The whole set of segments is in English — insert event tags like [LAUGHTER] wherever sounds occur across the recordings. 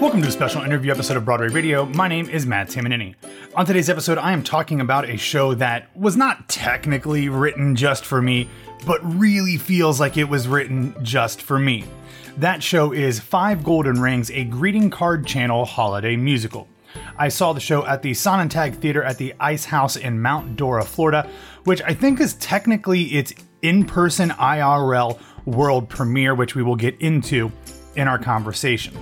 Welcome to a special interview episode of Broadway Radio. My name is Matt Tamanini. On today's episode, I am talking about a show that was not technically written just for me, but really feels like it was written just for me. That show is Five Golden Rings, a greeting card channel holiday musical. I saw the show at the Sonnentag Theater at the Ice House in Mount Dora, Florida, which I think is technically its in person IRL world premiere, which we will get into in our conversation.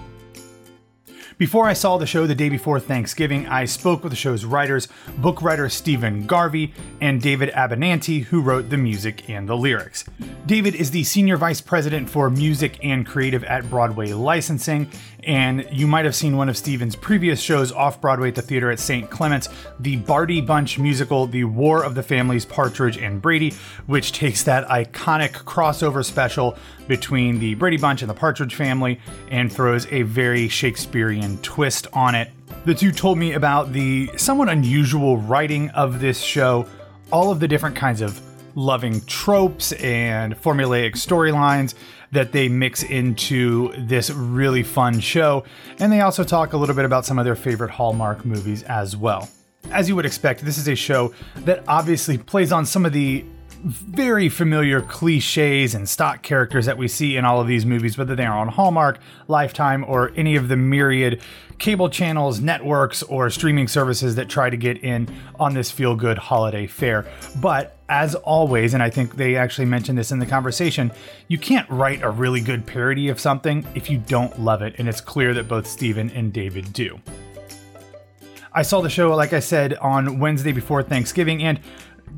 Before I saw the show the day before Thanksgiving, I spoke with the show's writers, book writer Stephen Garvey and David Abbinanti, who wrote the music and the lyrics. David is the Senior Vice President for Music and Creative at Broadway Licensing, and you might have seen one of Stephen's previous shows off Broadway at the theater at St. Clement's, the Bardy Bunch musical, The War of the Families Partridge and Brady, which takes that iconic crossover special between the Brady Bunch and the Partridge family and throws a very Shakespearean twist on it. The two told me about the somewhat unusual writing of this show, all of the different kinds of loving tropes and formulaic storylines that they mix into this really fun show. And they also talk a little bit about some of their favorite Hallmark movies as well. As you would expect, this is a show that obviously plays on some of the very familiar cliches and stock characters that we see in all of these movies, whether they are on Hallmark, Lifetime, or any of the myriad cable channels, networks, or streaming services that try to get in on this feel good holiday fair. But as always, and I think they actually mentioned this in the conversation, you can't write a really good parody of something if you don't love it, and it's clear that both Stephen and David do. I saw the show, like I said, on Wednesday before Thanksgiving, and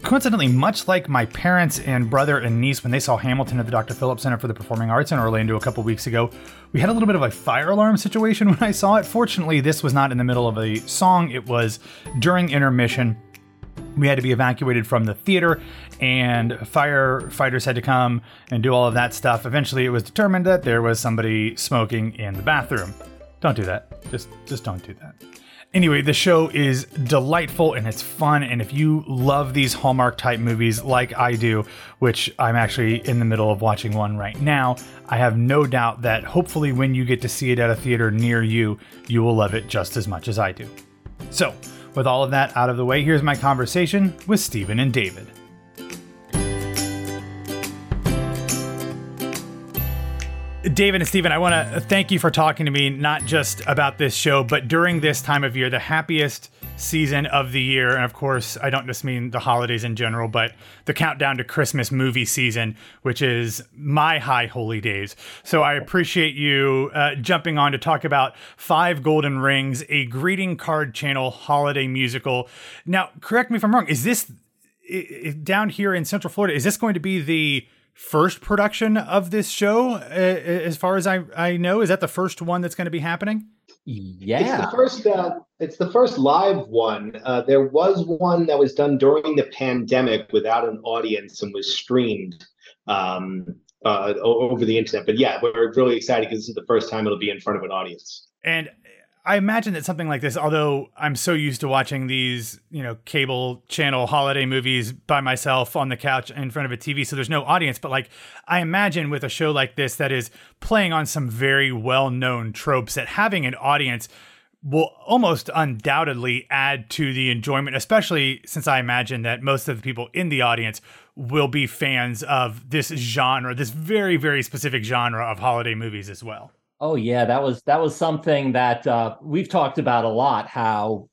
coincidentally, much like my parents and brother and niece when they saw Hamilton at the Dr. Phillips Center for the Performing Arts in Orlando a couple weeks ago, we had a little bit of a fire alarm situation [LAUGHS] when I saw it. Fortunately, this was not in the middle of a song, it was during intermission. We had to be evacuated from the theater, and firefighters had to come and do all of that stuff. Eventually, it was determined that there was somebody smoking in the bathroom. Don't do that. Just, just don't do that. Anyway, the show is delightful and it's fun. And if you love these Hallmark type movies like I do, which I'm actually in the middle of watching one right now, I have no doubt that hopefully when you get to see it at a theater near you, you will love it just as much as I do. So, with all of that out of the way, here's my conversation with Stephen and David. David and Stephen, I want to thank you for talking to me, not just about this show, but during this time of year, the happiest season of the year. And of course, I don't just mean the holidays in general, but the countdown to Christmas movie season, which is my high holy days. So I appreciate you uh, jumping on to talk about Five Golden Rings, a greeting card channel holiday musical. Now, correct me if I'm wrong. Is this down here in Central Florida? Is this going to be the first production of this show, uh, as far as I, I know. Is that the first one that's going to be happening? Yeah, it's the first. Uh, it's the first live one. Uh, there was one that was done during the pandemic without an audience and was streamed um, uh, over the internet. But yeah, we're really excited because this is the first time it'll be in front of an audience. And I imagine that something like this, although I'm so used to watching these, you know, cable channel holiday movies by myself on the couch in front of a TV, so there's no audience, but like I imagine with a show like this that is playing on some very well known tropes, that having an audience will almost undoubtedly add to the enjoyment, especially since I imagine that most of the people in the audience will be fans of this genre, this very, very specific genre of holiday movies as well. Oh yeah, that was that was something that uh, we've talked about a lot. How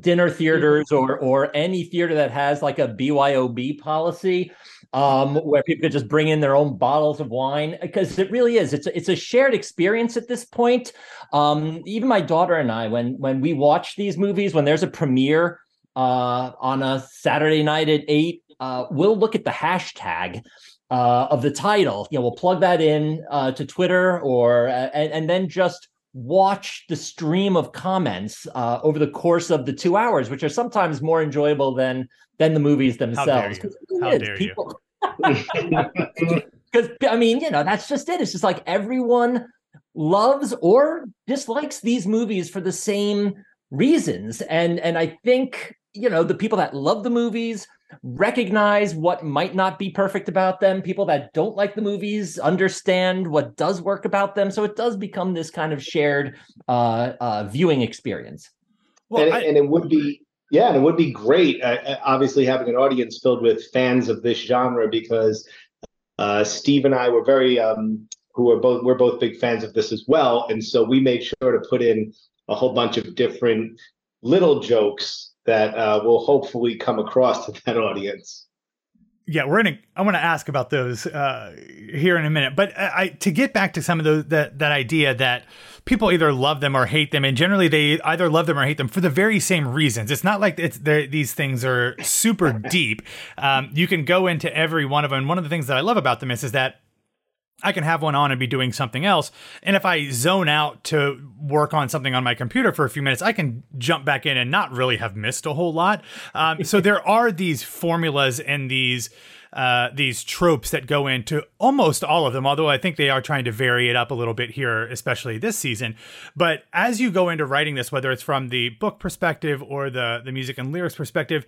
dinner theaters or or any theater that has like a BYOB policy, um, where people could just bring in their own bottles of wine because it really is. It's it's a shared experience at this point. Um, even my daughter and I, when when we watch these movies, when there's a premiere uh, on a Saturday night at eight, uh, we'll look at the hashtag uh, of the title. You know, we'll plug that in uh, to Twitter or uh, and, and, then just watch the stream of comments uh, over the course of the two hours, which are sometimes more enjoyable than than the movies themselves. How dare you? How dare you? Because [LAUGHS] I mean, you know, that's just it. It's just like everyone loves or dislikes these movies for the same reasons, and and I think you know the people that love the movies recognize what might not be perfect about them. People that don't like the movies understand what does work about them. So it does become this kind of shared uh, uh, viewing experience. Well, and, I, and, it would be, yeah, and it would be great, uh, obviously, having an audience filled with fans of this genre because uh, Steve and I were very, um, who are both, we're both big fans of this as well. And so we made sure to put in a whole bunch of different little jokes that uh, will hopefully come across to that audience. Yeah, we're gonna. I want to ask about those uh, here in a minute, but I to get back to some of those that that idea that people either love them or hate them, and generally they either love them or hate them for the very same reasons. It's not like it's these things are super deep. Um, you can go into every one of them. One of the things that I love about them is is that I can have one on and be doing something else. And if I zone out to work on something on my computer for a few minutes, I can jump back in and not really have missed a whole lot. Um, so [LAUGHS] there are these formulas and these uh, these tropes that go into almost all of them, although I think they are trying to vary it up a little bit here, especially this season. But as you go into writing this, whether it's from the book perspective or the the music and lyrics perspective,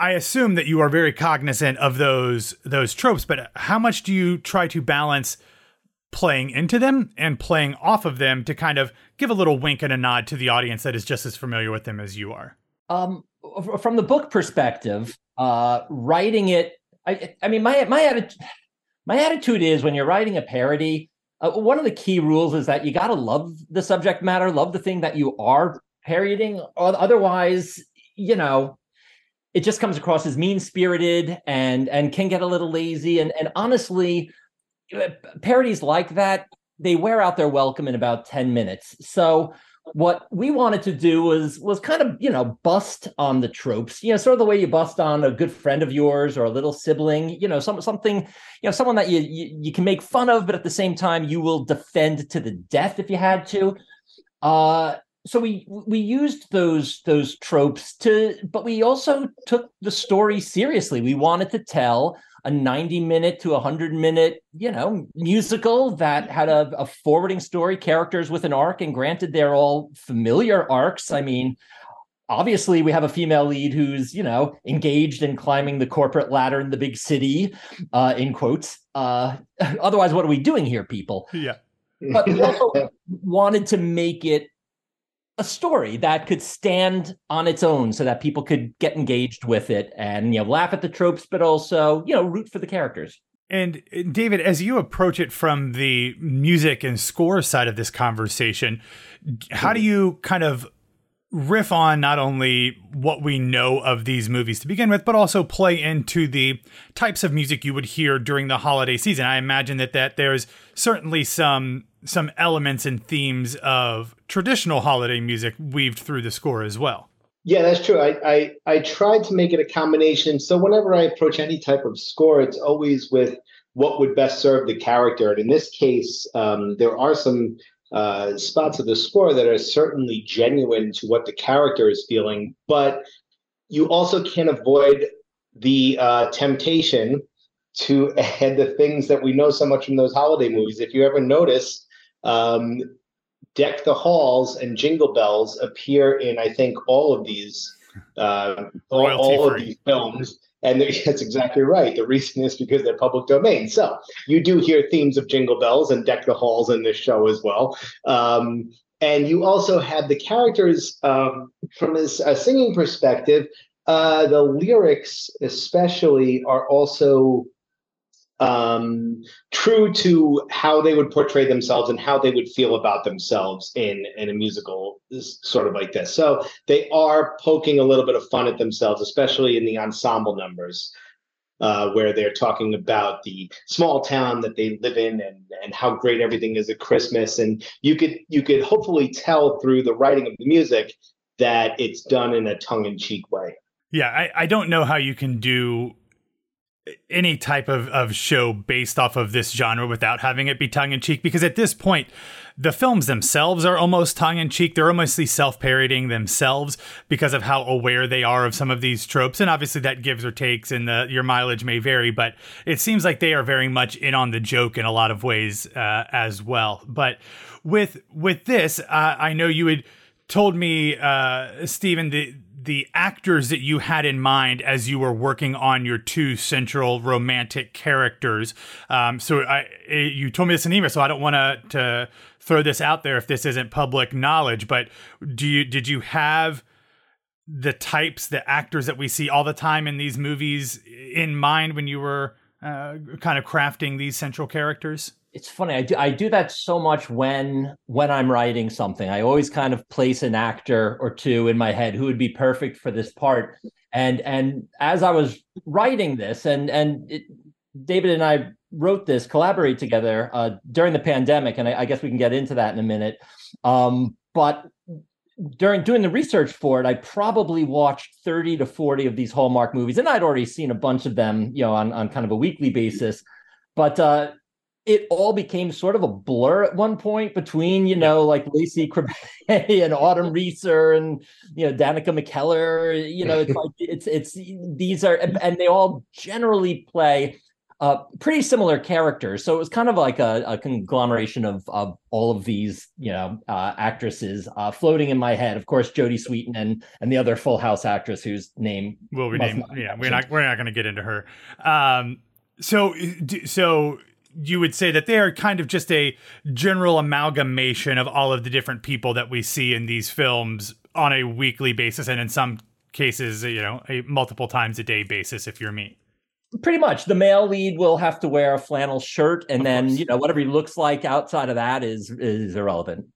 I assume that you are very cognizant of those those tropes, but how much do you try to balance playing into them and playing off of them to kind of give a little wink and a nod to the audience that is just as familiar with them as you are? Um, from the book perspective, uh, writing it, I, I mean, my my attitude, my attitude is when you're writing a parody, uh, one of the key rules is that you got to love the subject matter, love the thing that you are parodying. Otherwise, you know, it just comes across as mean spirited and and can get a little lazy. And and honestly uh, parodies like that they wear out their welcome in about 10 minutes. So what we wanted to do was was kind of you know bust on the tropes you know sort of the way you bust on a good friend of yours or a little sibling you know some something you know someone that you, you you can make fun of but at the same time you will defend to the death if you had to. Uh so we we used those those tropes to but we also took the story seriously. We wanted to tell a 90 minute to 100 minute you know musical that had a, a forwarding story characters with an arc and granted they're all familiar arcs. I mean obviously we have a female lead who's you know engaged in climbing the corporate ladder in the big city uh in quotes. Uh [LAUGHS] otherwise what are we doing here people? Yeah. But we also wanted to make it a story that could stand on its own so that people could get engaged with it and you know laugh at the tropes but also you know root for the characters. And uh, david as you approach it from the music and score side of this conversation how do mm-hmm. you kind of riff on not only what we know of these movies to begin with, but also play into the types of music you would hear during the holiday season. I imagine that that there's certainly some some elements and themes of traditional holiday music weaved through the score as well. Yeah, that's true. I, I I tried to make it a combination. So whenever I approach any type of score, it's always with what would best serve the character. And in this case, um, there are some uh, spots of the score that are certainly genuine to what the character is feeling, but you also can't avoid the uh, temptation to [LAUGHS] add the things that we know so much from those holiday movies. If you ever notice, um, Deck the Halls and Jingle Bells appear in, I think, all of these uh, all, all of these films. And [LAUGHS] that's exactly right. The reason is because they're public domain. So you do hear themes of Jingle Bells and Deck the Halls in this show as well. Um, and you also have the characters um, from a, a, singing perspective. Uh, the lyrics, especially, are also um, true to how they would portray themselves and how they would feel about themselves in in a musical sort of like this. So they are poking a little bit of fun at themselves, especially in the ensemble numbers. Uh, where they're talking about the small town that they live in and, and how great everything is at Christmas. And you could you could hopefully tell through the writing of the music that it's done in a tongue-in-cheek way. Yeah, I, I don't know how you can do any type of, of show based off of this genre without having it be tongue in cheek because at this point the films themselves are almost tongue in cheek they're almost self-parodying themselves because of how aware they are of some of these tropes. And obviously that gives or takes and the, your mileage may vary but it seems like they are very much in on the joke in a lot of ways uh, as well. But with with this uh, I know you had told me uh, Stephen the the actors that you had in mind as you were working on your two central romantic characters. Um, so I, you told me this in email, so I don't want to throw this out there if this isn't public knowledge. But do you did you have the types, the actors that we see all the time in these movies in mind when you were uh, kind of crafting these central characters? It's funny I do, I do that so much when when i'm writing something. I always kind of place an actor or two in my head who would be perfect for this part. And and as i was writing this and and it, david and i wrote this collaborate together uh, during the pandemic and I, I, guess we can get into that in a minute. Um, but during doing the research for it i probably watched 30 to 40 of these hallmark movies and i'd already seen a bunch of them you know on, on kind of a weekly basis. But uh, it all became sort of a blur at one point between, you know, like Lacey Chabert [LAUGHS] and Autumn [LAUGHS] Reeser and you know Danica McKellar. You know, it's like it's it's these are and they all generally play uh, pretty similar characters. So it was kind of like a, a conglomeration of of all of these, you know, uh, actresses uh, floating in my head. Of course, Jodie Sweetin and and the other Full House actress whose name will rename. Yeah, we're not we're not going to get into her. Um, so so you would say that they are kind of just a general amalgamation of all of the different people that we see in these films on a weekly basis and in some cases you know a multiple times a day basis if you're me. Pretty much. The male lead will have to wear a flannel shirt and of then course. you know whatever he looks like outside of that is is irrelevant.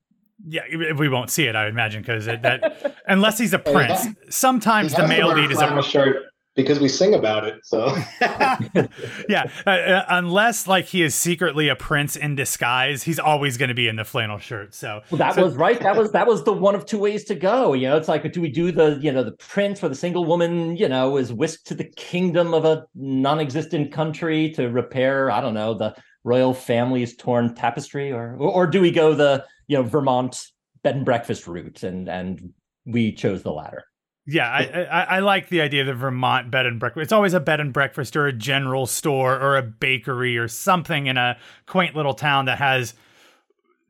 Yeah, we won't see it, I imagine, because that unless he's a prince, sometimes the male lead is a shirt because we sing about it. So, [LAUGHS] [LAUGHS] yeah, uh, uh, unless like he is secretly a prince in disguise, he's always going to be in the flannel shirt. So well, that so, was right. That was that was the one of two ways to go. You know, it's like, do we do the you know the prince where the single woman you know is whisked to the kingdom of a non-existent country to repair I don't know the royal family's torn tapestry, or or, or do we go the you know Vermont bed and breakfast route and and we chose the latter. Yeah, I, I, I like the idea of the Vermont bed and breakfast. It's always a bed and breakfast or a general store or a bakery or something in a quaint little town that has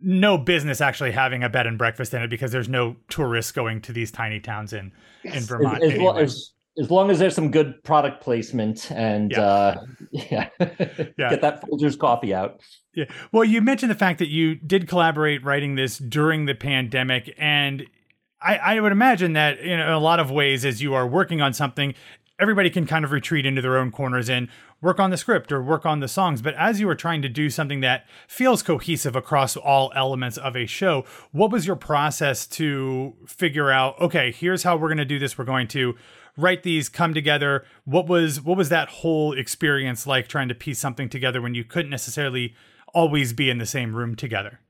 no business actually having a bed and breakfast in it because there's no tourists going to these tiny towns in in Vermont. As, as, as, as long as there's some good product placement and yeah, uh, [LAUGHS] yeah. yeah. get that Folgers coffee out. Yeah. Well, you mentioned the fact that you did collaborate writing this during the pandemic, and I, I would imagine that in a lot of ways, as you are working on something, everybody can kind of retreat into their own corners and work on the script or work on the songs. But as you are trying to do something that feels cohesive across all elements of a show, what was your process to figure out, okay, here's how we're going to do this. We're going to write these, come together. What was what was that whole experience like trying to piece something together when you couldn't necessarily always be in the same room together?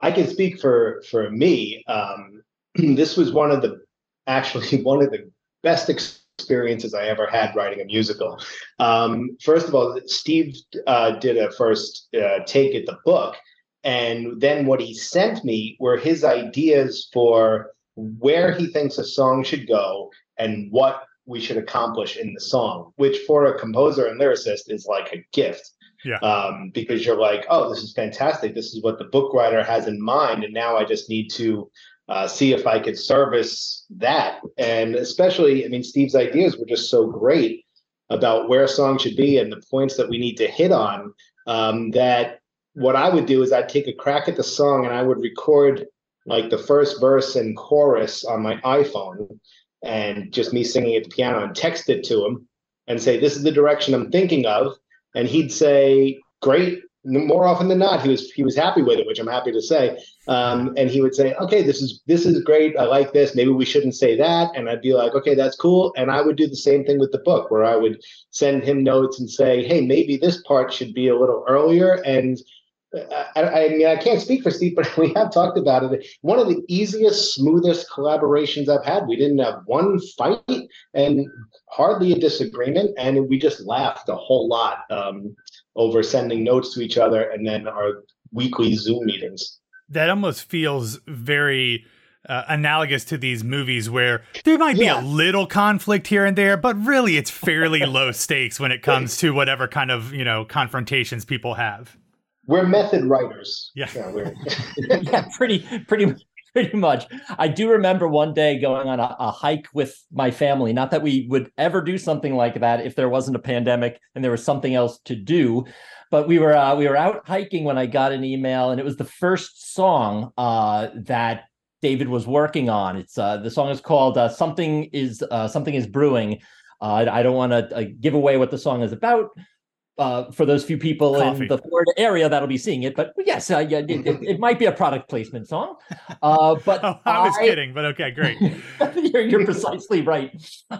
I can speak for for me. Um, [CLEARS THROAT] this was one of the actually [LAUGHS] one of the best experiences I ever had writing a musical. Um, first of all, Steve uh, did a first uh, take at the book, and then what he sent me were his ideas for where he thinks a song should go and what we should accomplish in the song, which for a composer and lyricist is like a gift. Yeah. Um, because you're like, oh, this is fantastic. This is what the book writer has in mind. And now I just need to uh, see if I could service that. And especially, I mean, Steve's ideas were just so great about where a song should be and the points that we need to hit on um, that what I would do is I'd take a crack at the song and I would record like the first verse and chorus on my iPhone and just me singing at the piano and text it to him and say, This is the direction I'm thinking of. And he'd say, Great, more often than not, he was he was happy with it, which I'm happy to say. Um, and he would say, "Okay, this is this is great. I like this. Maybe we shouldn't say that." And I'd be like, "Okay, that's cool." And I would do the same thing with the book, where I would send him notes and say, "Hey, maybe this part should be a little earlier." And uh, I, I, mean, I can't speak for Steve, [LAUGHS] but we have talked about it. One of the easiest, smoothest collaborations I've had. We didn't have one fight and hardly a disagreement, and we just laughed a whole lot. Um, over sending notes to each other and then our weekly Zoom meetings. That almost feels very uh, analogous to these movies where there might be yeah. a little conflict here and there, but really it's fairly [LAUGHS] low stakes when it comes to whatever kind of, you know, confrontations people have. We're method writers. Yeah. Yeah, [LAUGHS] yeah pretty, pretty pretty much. I do remember one day going on a, a, hike with my family. Not that we would ever do something like that if there wasn't a pandemic and there was something else to do. But we were uh, we were out hiking when I got an email, and it was the first song uh, that David was working on. It's uh, the song is called uh, "Something Is uh, Something Is Brewing." Uh, I, don't want to give away what the song is about, uh, for those few people Coffee. in the Florida area that'll be seeing it. But yes, uh, yeah, it, it, it, might be a product placement song. Uh, [LAUGHS] but oh, I was I, kidding. But okay, great. [LAUGHS] you're, you're, precisely right.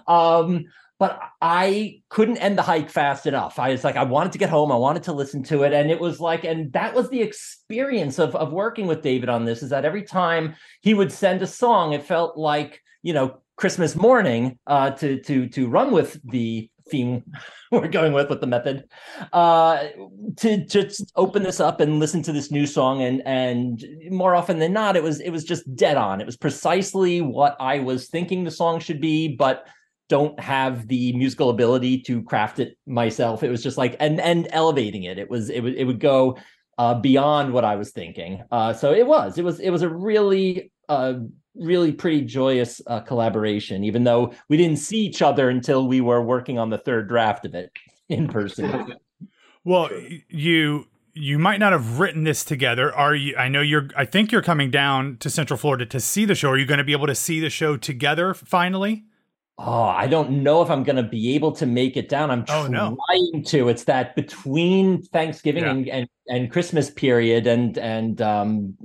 Um, but I couldn't end the hike fast enough. I was like, I wanted to get home. I wanted to listen to it, and it was like, and that was the experience of of working with David on this. Is that every time he would send a song, it felt like you know Christmas morning uh, to to to run with the theme [LAUGHS] we're going with with the method. Uh to just open this up and listen to this new song and and more often than not it was it was just dead on. It was precisely what i was thinking the song should be but don't have the musical ability to craft it myself. It was just like and and elevating it. It was it would it would go uh beyond what i was thinking. Uh so it was it was it was a really uh really pretty joyous uh, collaboration, even though we didn't see each other until we were working on the third draft of it [LAUGHS] in person. [LAUGHS] well, you you might not have written this together. Are you? I know you're. I think you're coming down to Central Florida to see the show. Are you going to be able to see the show together finally? Oh, I don't know if I'm going to be able to make it down. I'm oh, trying no. to. It's that between Thanksgiving yeah. and, and, and Christmas period, and and um,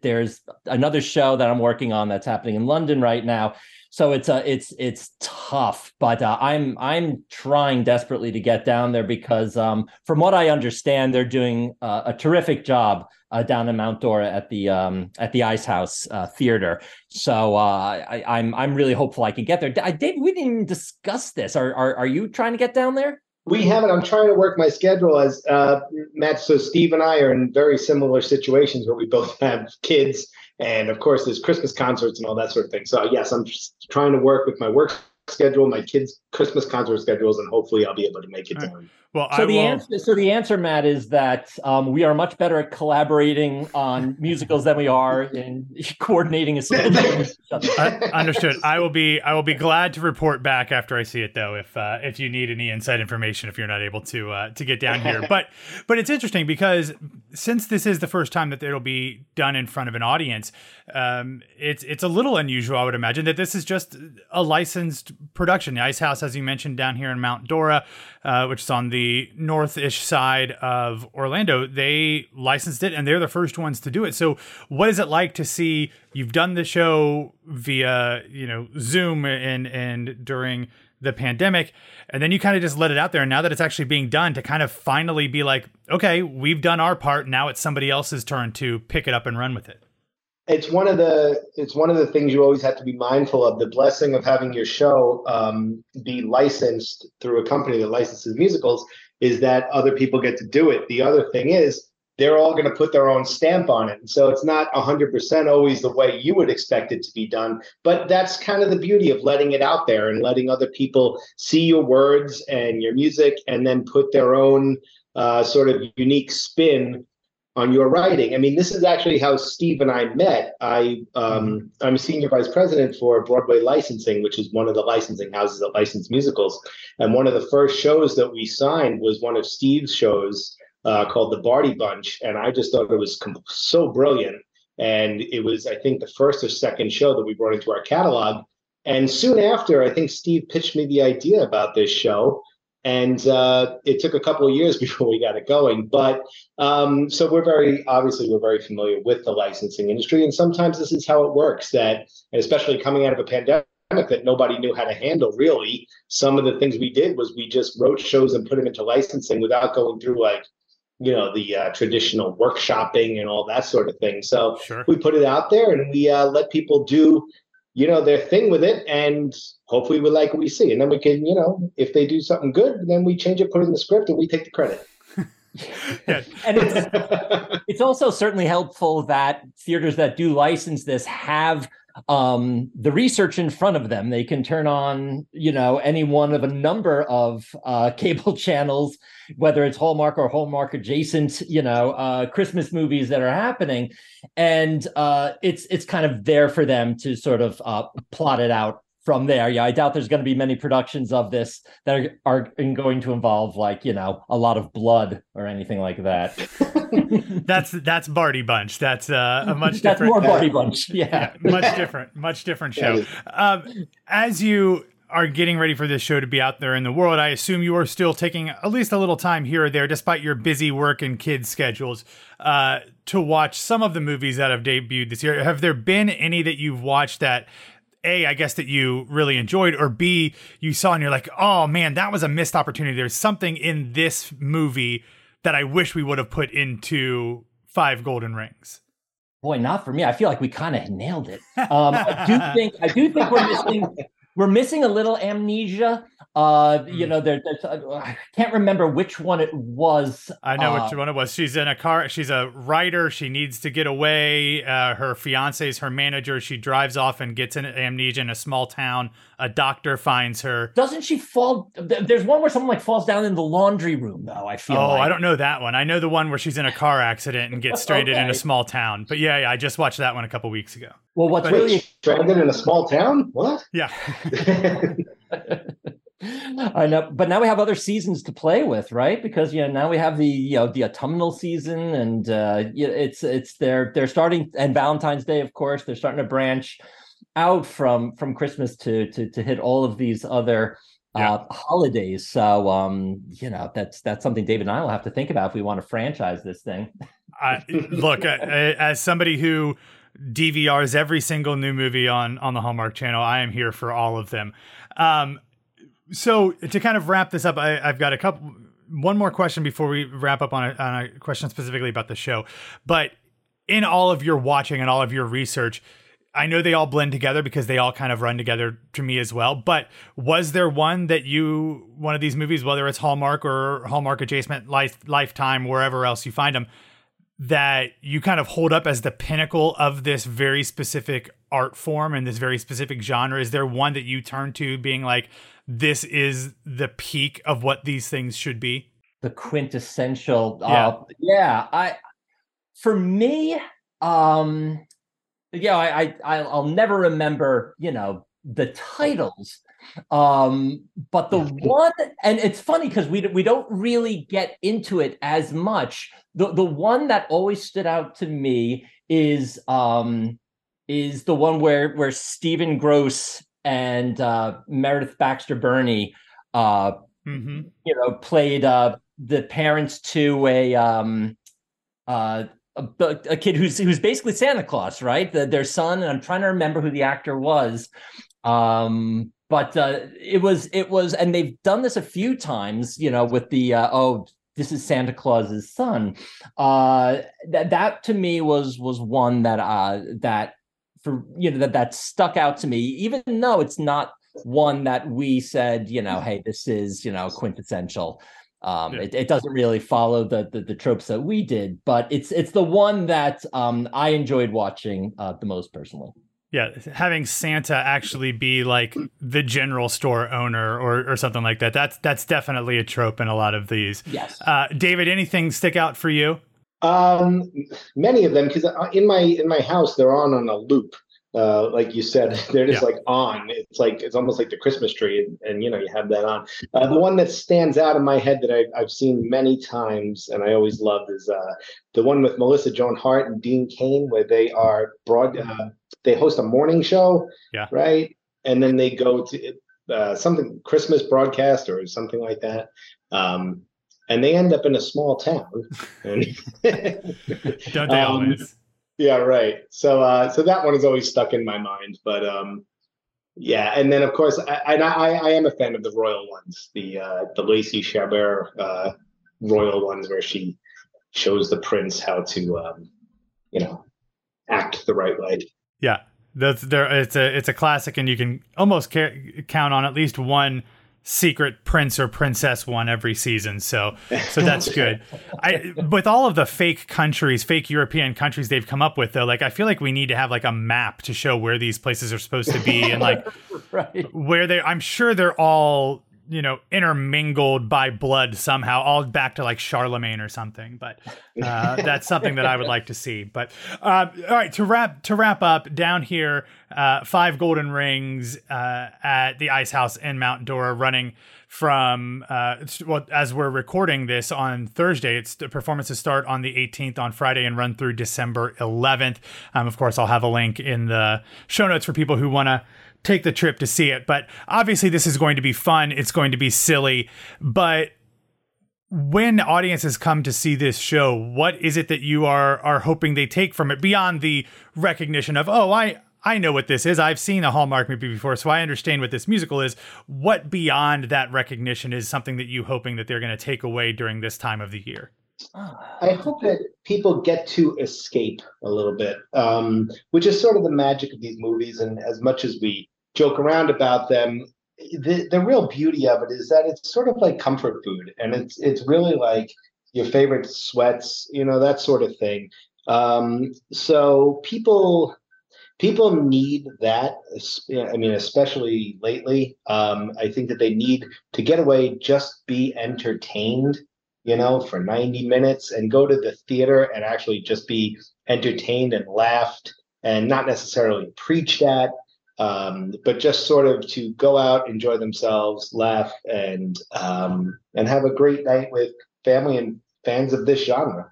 there's another show that I'm working on that's happening in London right now. So it's uh, it's it's tough, but uh, I'm I'm trying desperately to get down there because um, from what I understand, they're doing uh, a terrific job uh, down in Mount Dora at the um, at the Ice House uh, Theater. So uh, I, am I'm, I'm really hopeful I can get there. I. We didn't even discuss this. Are, are are you trying to get down there? We haven't. I'm trying to work my schedule as uh, Matt. So Steve and I are in very similar situations where we both have kids, and of course there's Christmas concerts and all that sort of thing. So yes, I'm just trying to work with my work schedule, my kids' Christmas concert schedules, and hopefully I'll be able to make it down. Well, so I the will... answer, so the answer, Matt, is that um, we are much better at collaborating on musicals than we are in [LAUGHS] coordinating a schedule. [LAUGHS] understood. I will be, I will be glad to report back after I see it, though, if uh, if you need any inside information, if you're not able to uh, to get down here. [LAUGHS] but but it's interesting because since this is the first time that it'll be done in front of an audience, um, it's it's a little unusual, I would imagine, that this is just a licensed production. The Ice House, as you mentioned, down here in Mount Dora, uh, which is on the northish side of Orlando, they licensed it and they're the first ones to do it. So, what is it like to see you've done the show via, you know, Zoom and and during the pandemic and then you kind of just let it out there and now that it's actually being done to kind of finally be like, okay, we've done our part, now it's somebody else's turn to pick it up and run with it it's one of the it's one of the things you always have to be mindful of the blessing of having your show um, be licensed through a company that licenses musicals is that other people get to do it. The other thing is they're all going to put their own stamp on it. And so it's not 100% always the way you would expect it to be done but that's kind of the beauty of letting it out there and letting other people see your words and your music and then put their own uh, sort of unique spin on your writing. I mean, this is actually how Steve and I met. I um, mm-hmm. I'm senior vice president for Broadway Licensing, which is one of the licensing houses that license musicals. And one of the first shows that we signed was one of Steve's shows uh, called The Bardy Bunch, and I just thought it was so brilliant. And it was, I think, the first or second show that we brought into our catalog. And soon after, I think Steve pitched me the idea about this show and uh, it took a couple of years [LAUGHS] before we got it going. But um, so we're very obviously we're very familiar with the licensing industry, and sometimes this is how it works. That and especially coming out of a pandemic that nobody knew how to handle. Really, some of the things we did was we just wrote shows and put them into licensing without going through like you know the uh, traditional workshopping and all that sort of thing. So sure. we put it out there and we uh, let people do you know their thing with it and hopefully we like what we see and then we can you know if they do something good then we change it put it in the script and we take the credit [LAUGHS] yeah. and it's, it's also certainly helpful that theaters that do license this have um, the research in front of them. They can turn on, you know, any one of a number of uh, [LAUGHS] cable channels, whether it's Hallmark or Hallmark adjacent, you know, uh, Christmas movies that are happening, and uh, it's it's kind of there for them to sort of uh, plot it out from there. Yeah, I doubt there's going to be many productions of this that are, are going to involve like you know a lot of blood or anything like that. [LAUGHS] that's that's Bardy Bunch. That's uh, a [LAUGHS] much that's different. more Bardy Bunch. [LAUGHS] Yeah. yeah, much different, much different show. Um, as you are getting ready for this show to be out there in the world, I assume you are still taking at least a little time here or there, despite your busy work and kids schedules, uh, to watch some of the movies that have debuted this year. Have there been any that you've watched that a, I guess that you really enjoyed, or B, you saw and you're like, oh man, that was a missed opportunity. There's something in this movie that I wish we would have put into Five Golden Rings. Boy, not for me. I feel like we kind of nailed it. Um, I do think I do think we're missing we're missing a little amnesia. Uh, you hmm. know, there, uh, I can't remember which one it was. I know uh, which one it was. She's in a car. She's a writer. She needs to get away. Uh, her fiance is her manager. She drives off and gets an amnesia in a small town. A doctor finds her. Doesn't she fall? There's one where someone like falls down in the laundry room, though. I feel. Oh, like. I don't know that one. I know the one where she's in a car accident and gets [LAUGHS] stranded okay. in a small town. But yeah, yeah, I just watched that one a couple weeks ago. Well, what's but really stranded in a small town? What? Yeah. [LAUGHS] I know, but now we have other seasons to play with, right? Because you know now we have the you know the autumnal season, and uh, it's it's they're they're starting and Valentine's Day, of course, they're starting to branch out from from Christmas to to to hit all of these other yeah. uh, holidays. So um, you know that's that's something David and I will have to think about if we want to franchise this thing. I, look, as somebody who DVRs every single new movie on on the Hallmark Channel. I am here for all of them. Um, so to kind of wrap this up, I, have got a couple, one more question before we wrap up on a, on a question specifically about the show. But in all of your watching and all of your research, I know they all blend together because they all kind of run together to me as well. But was there one that you, one of these movies, whether it's Hallmark or Hallmark adjacent, life, Lifetime, wherever else you find them, that you kind of hold up as the pinnacle of this very specific art form and this very specific genre? Is there one that you turn to being like, this is the peak of what these things should be? The quintessential. Yeah. Uh, yeah. I, for me, um, yeah, I, I, I'll never remember, you know, the titles um but the [LAUGHS] one and it's funny because we we don't really get into it as much the the one that always stood out to me is um is the one where where Stephen Gross and uh Meredith Baxter Birney uh mm-hmm. you know played uh the parents to a um uh a, a, kid who's who's basically Santa Claus, right? The, their son, and I'm trying to remember who the actor was. Um, but uh, it was it was, and they've done this a few times, you know, with the uh, oh, this is Santa Claus's son. Uh, that that to me was was one that uh that for you know that that stuck out to me, even though it's not one that we said, you know, hey, this is you know quintessential. Um, yeah. it, it, doesn't really follow the, the, the tropes that we did, but it's it's the one that um, I enjoyed watching uh, the most personally. Yeah, having Santa actually be like the general store owner or, or something like that. That's that's definitely a trope in a lot of these. Yes. Uh, David, anything stick out for you? Um, many of them because uh, in my in my house they're on on a loop. Uh, like you said, [LAUGHS] they're just yeah. like on. It's like it's almost like the Christmas tree, and, and you know you have that on. Uh, the one that stands out in my head that I've, I've seen many times and I always loved is uh, the one with Melissa Joan Hart and Dean Cain, where they are broad. Uh, they host a morning show, yeah, right, and then they go to uh, something Christmas broadcast or something like that. Um, and they end up in a small town. And [LAUGHS] Don't they [LAUGHS] um, always? Yeah, right. So, uh, so that one is always stuck in my mind. But um, yeah, and then of course, I, I, I am a fan of the royal ones, the uh, the Lacey Chabert uh, royal ones, where she shows the prince how to, um, you know, act the right way. Yeah, that's there. It's a it's a classic, and you can almost ca- count on at least one secret prince or princess one every season. So so [LAUGHS] that's good. I with all of the fake countries, fake European countries they've come up with though, like I feel like we need to have like a map to show where these places are supposed to be and like [LAUGHS] right. where they I'm sure they're all you know intermingled by blood somehow all back to like charlemagne or something but uh, [LAUGHS] that's something that i would like to see. But uh, all right to wrap to wrap up down here uh, five golden rings uh, at the ice house in mount dora running from uh, well as we're recording this on thursday it's the performances start on the 18th on friday and run through december 11th um, of course i'll have a link in the show notes for people who want to take the trip to see it. But obviously, this is going to be fun. It's going to be silly. But when audiences come to see this show, what is it that you are are hoping they take from it beyond the recognition of, oh, I I know what this is. I've seen a Hallmark movie before, so I understand what this musical is. What beyond that recognition is something that you hoping that they're going to take away during this time of the year? I hope that people get to escape a little bit, um, which is sort of the magic of these movies. And as much as we joke around about them. The the real beauty of it is that it's sort of like comfort food, and it's it's really like your favorite sweats, you know, that sort of thing. Um, so people people need that. I mean, especially lately. Um, I think that they need to get away, just be entertained, you know, for 90 minutes and go to the theater and actually just be entertained and laughed and not necessarily preached at um, but just sort of to go out, enjoy themselves, laugh, and um, and have a great night with family and fans of this genre.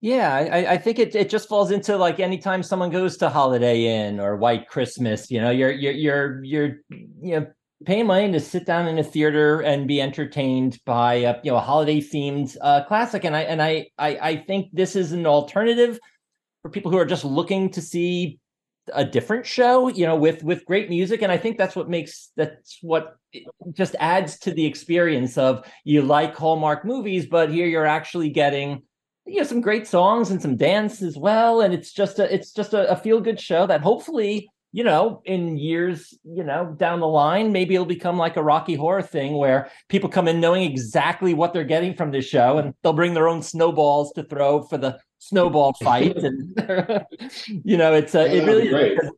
Yeah, I, I think it it just falls into like anytime someone goes to Holiday Inn or White Christmas, you know, you're you're you're you're you know paying money to sit down in a theater and be entertained by a you know a holiday themed uh, classic, and I and I, I I think this is an alternative for people who are just looking to see a different show you know with with great music. And i think that's what makes that's what just adds to the experience of you like hallmark movies but here you're actually getting you know some great songs and some dance as well. And it's just a it's just a, a feel good show that hopefully you know, in years, you know, down the line, maybe it'll become like a Rocky Horror thing where people come in knowing exactly what they're getting from this show and they'll bring their own snowballs to throw for the snowball [LAUGHS] fight. and, [LAUGHS] you know, it's, uh, it really is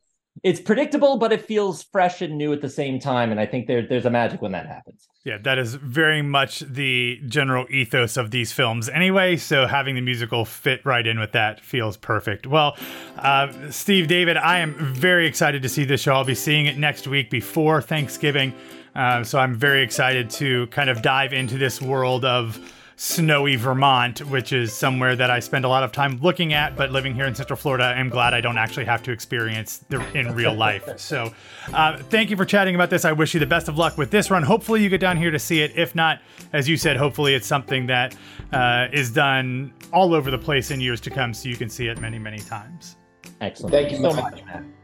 it's predictable, but it feels fresh and new at the same time. And I think there, there's a magic when that happens. Yeah, that is very much the general ethos of these films anyway. So having the musical fit right in with that feels perfect. Well, uh, Steve David, I am very excited to see this show. I'll be seeing it next week before Thanksgiving. Uh, so I'm very excited to kind of dive into this world of snowy Vermont, which is somewhere that I spend a lot of time looking at, but living here in Central Florida, I'm glad I don't actually have to experience the, in real life. [LAUGHS] So, uh, thank you for chatting about this. I wish you the best of luck with this run. Hopefully, you get down here to see it. If not, as you said, hopefully it's something that uh, is done all over the place in years to come, so you can see it many, many times. Excellent. Thank you so much, man.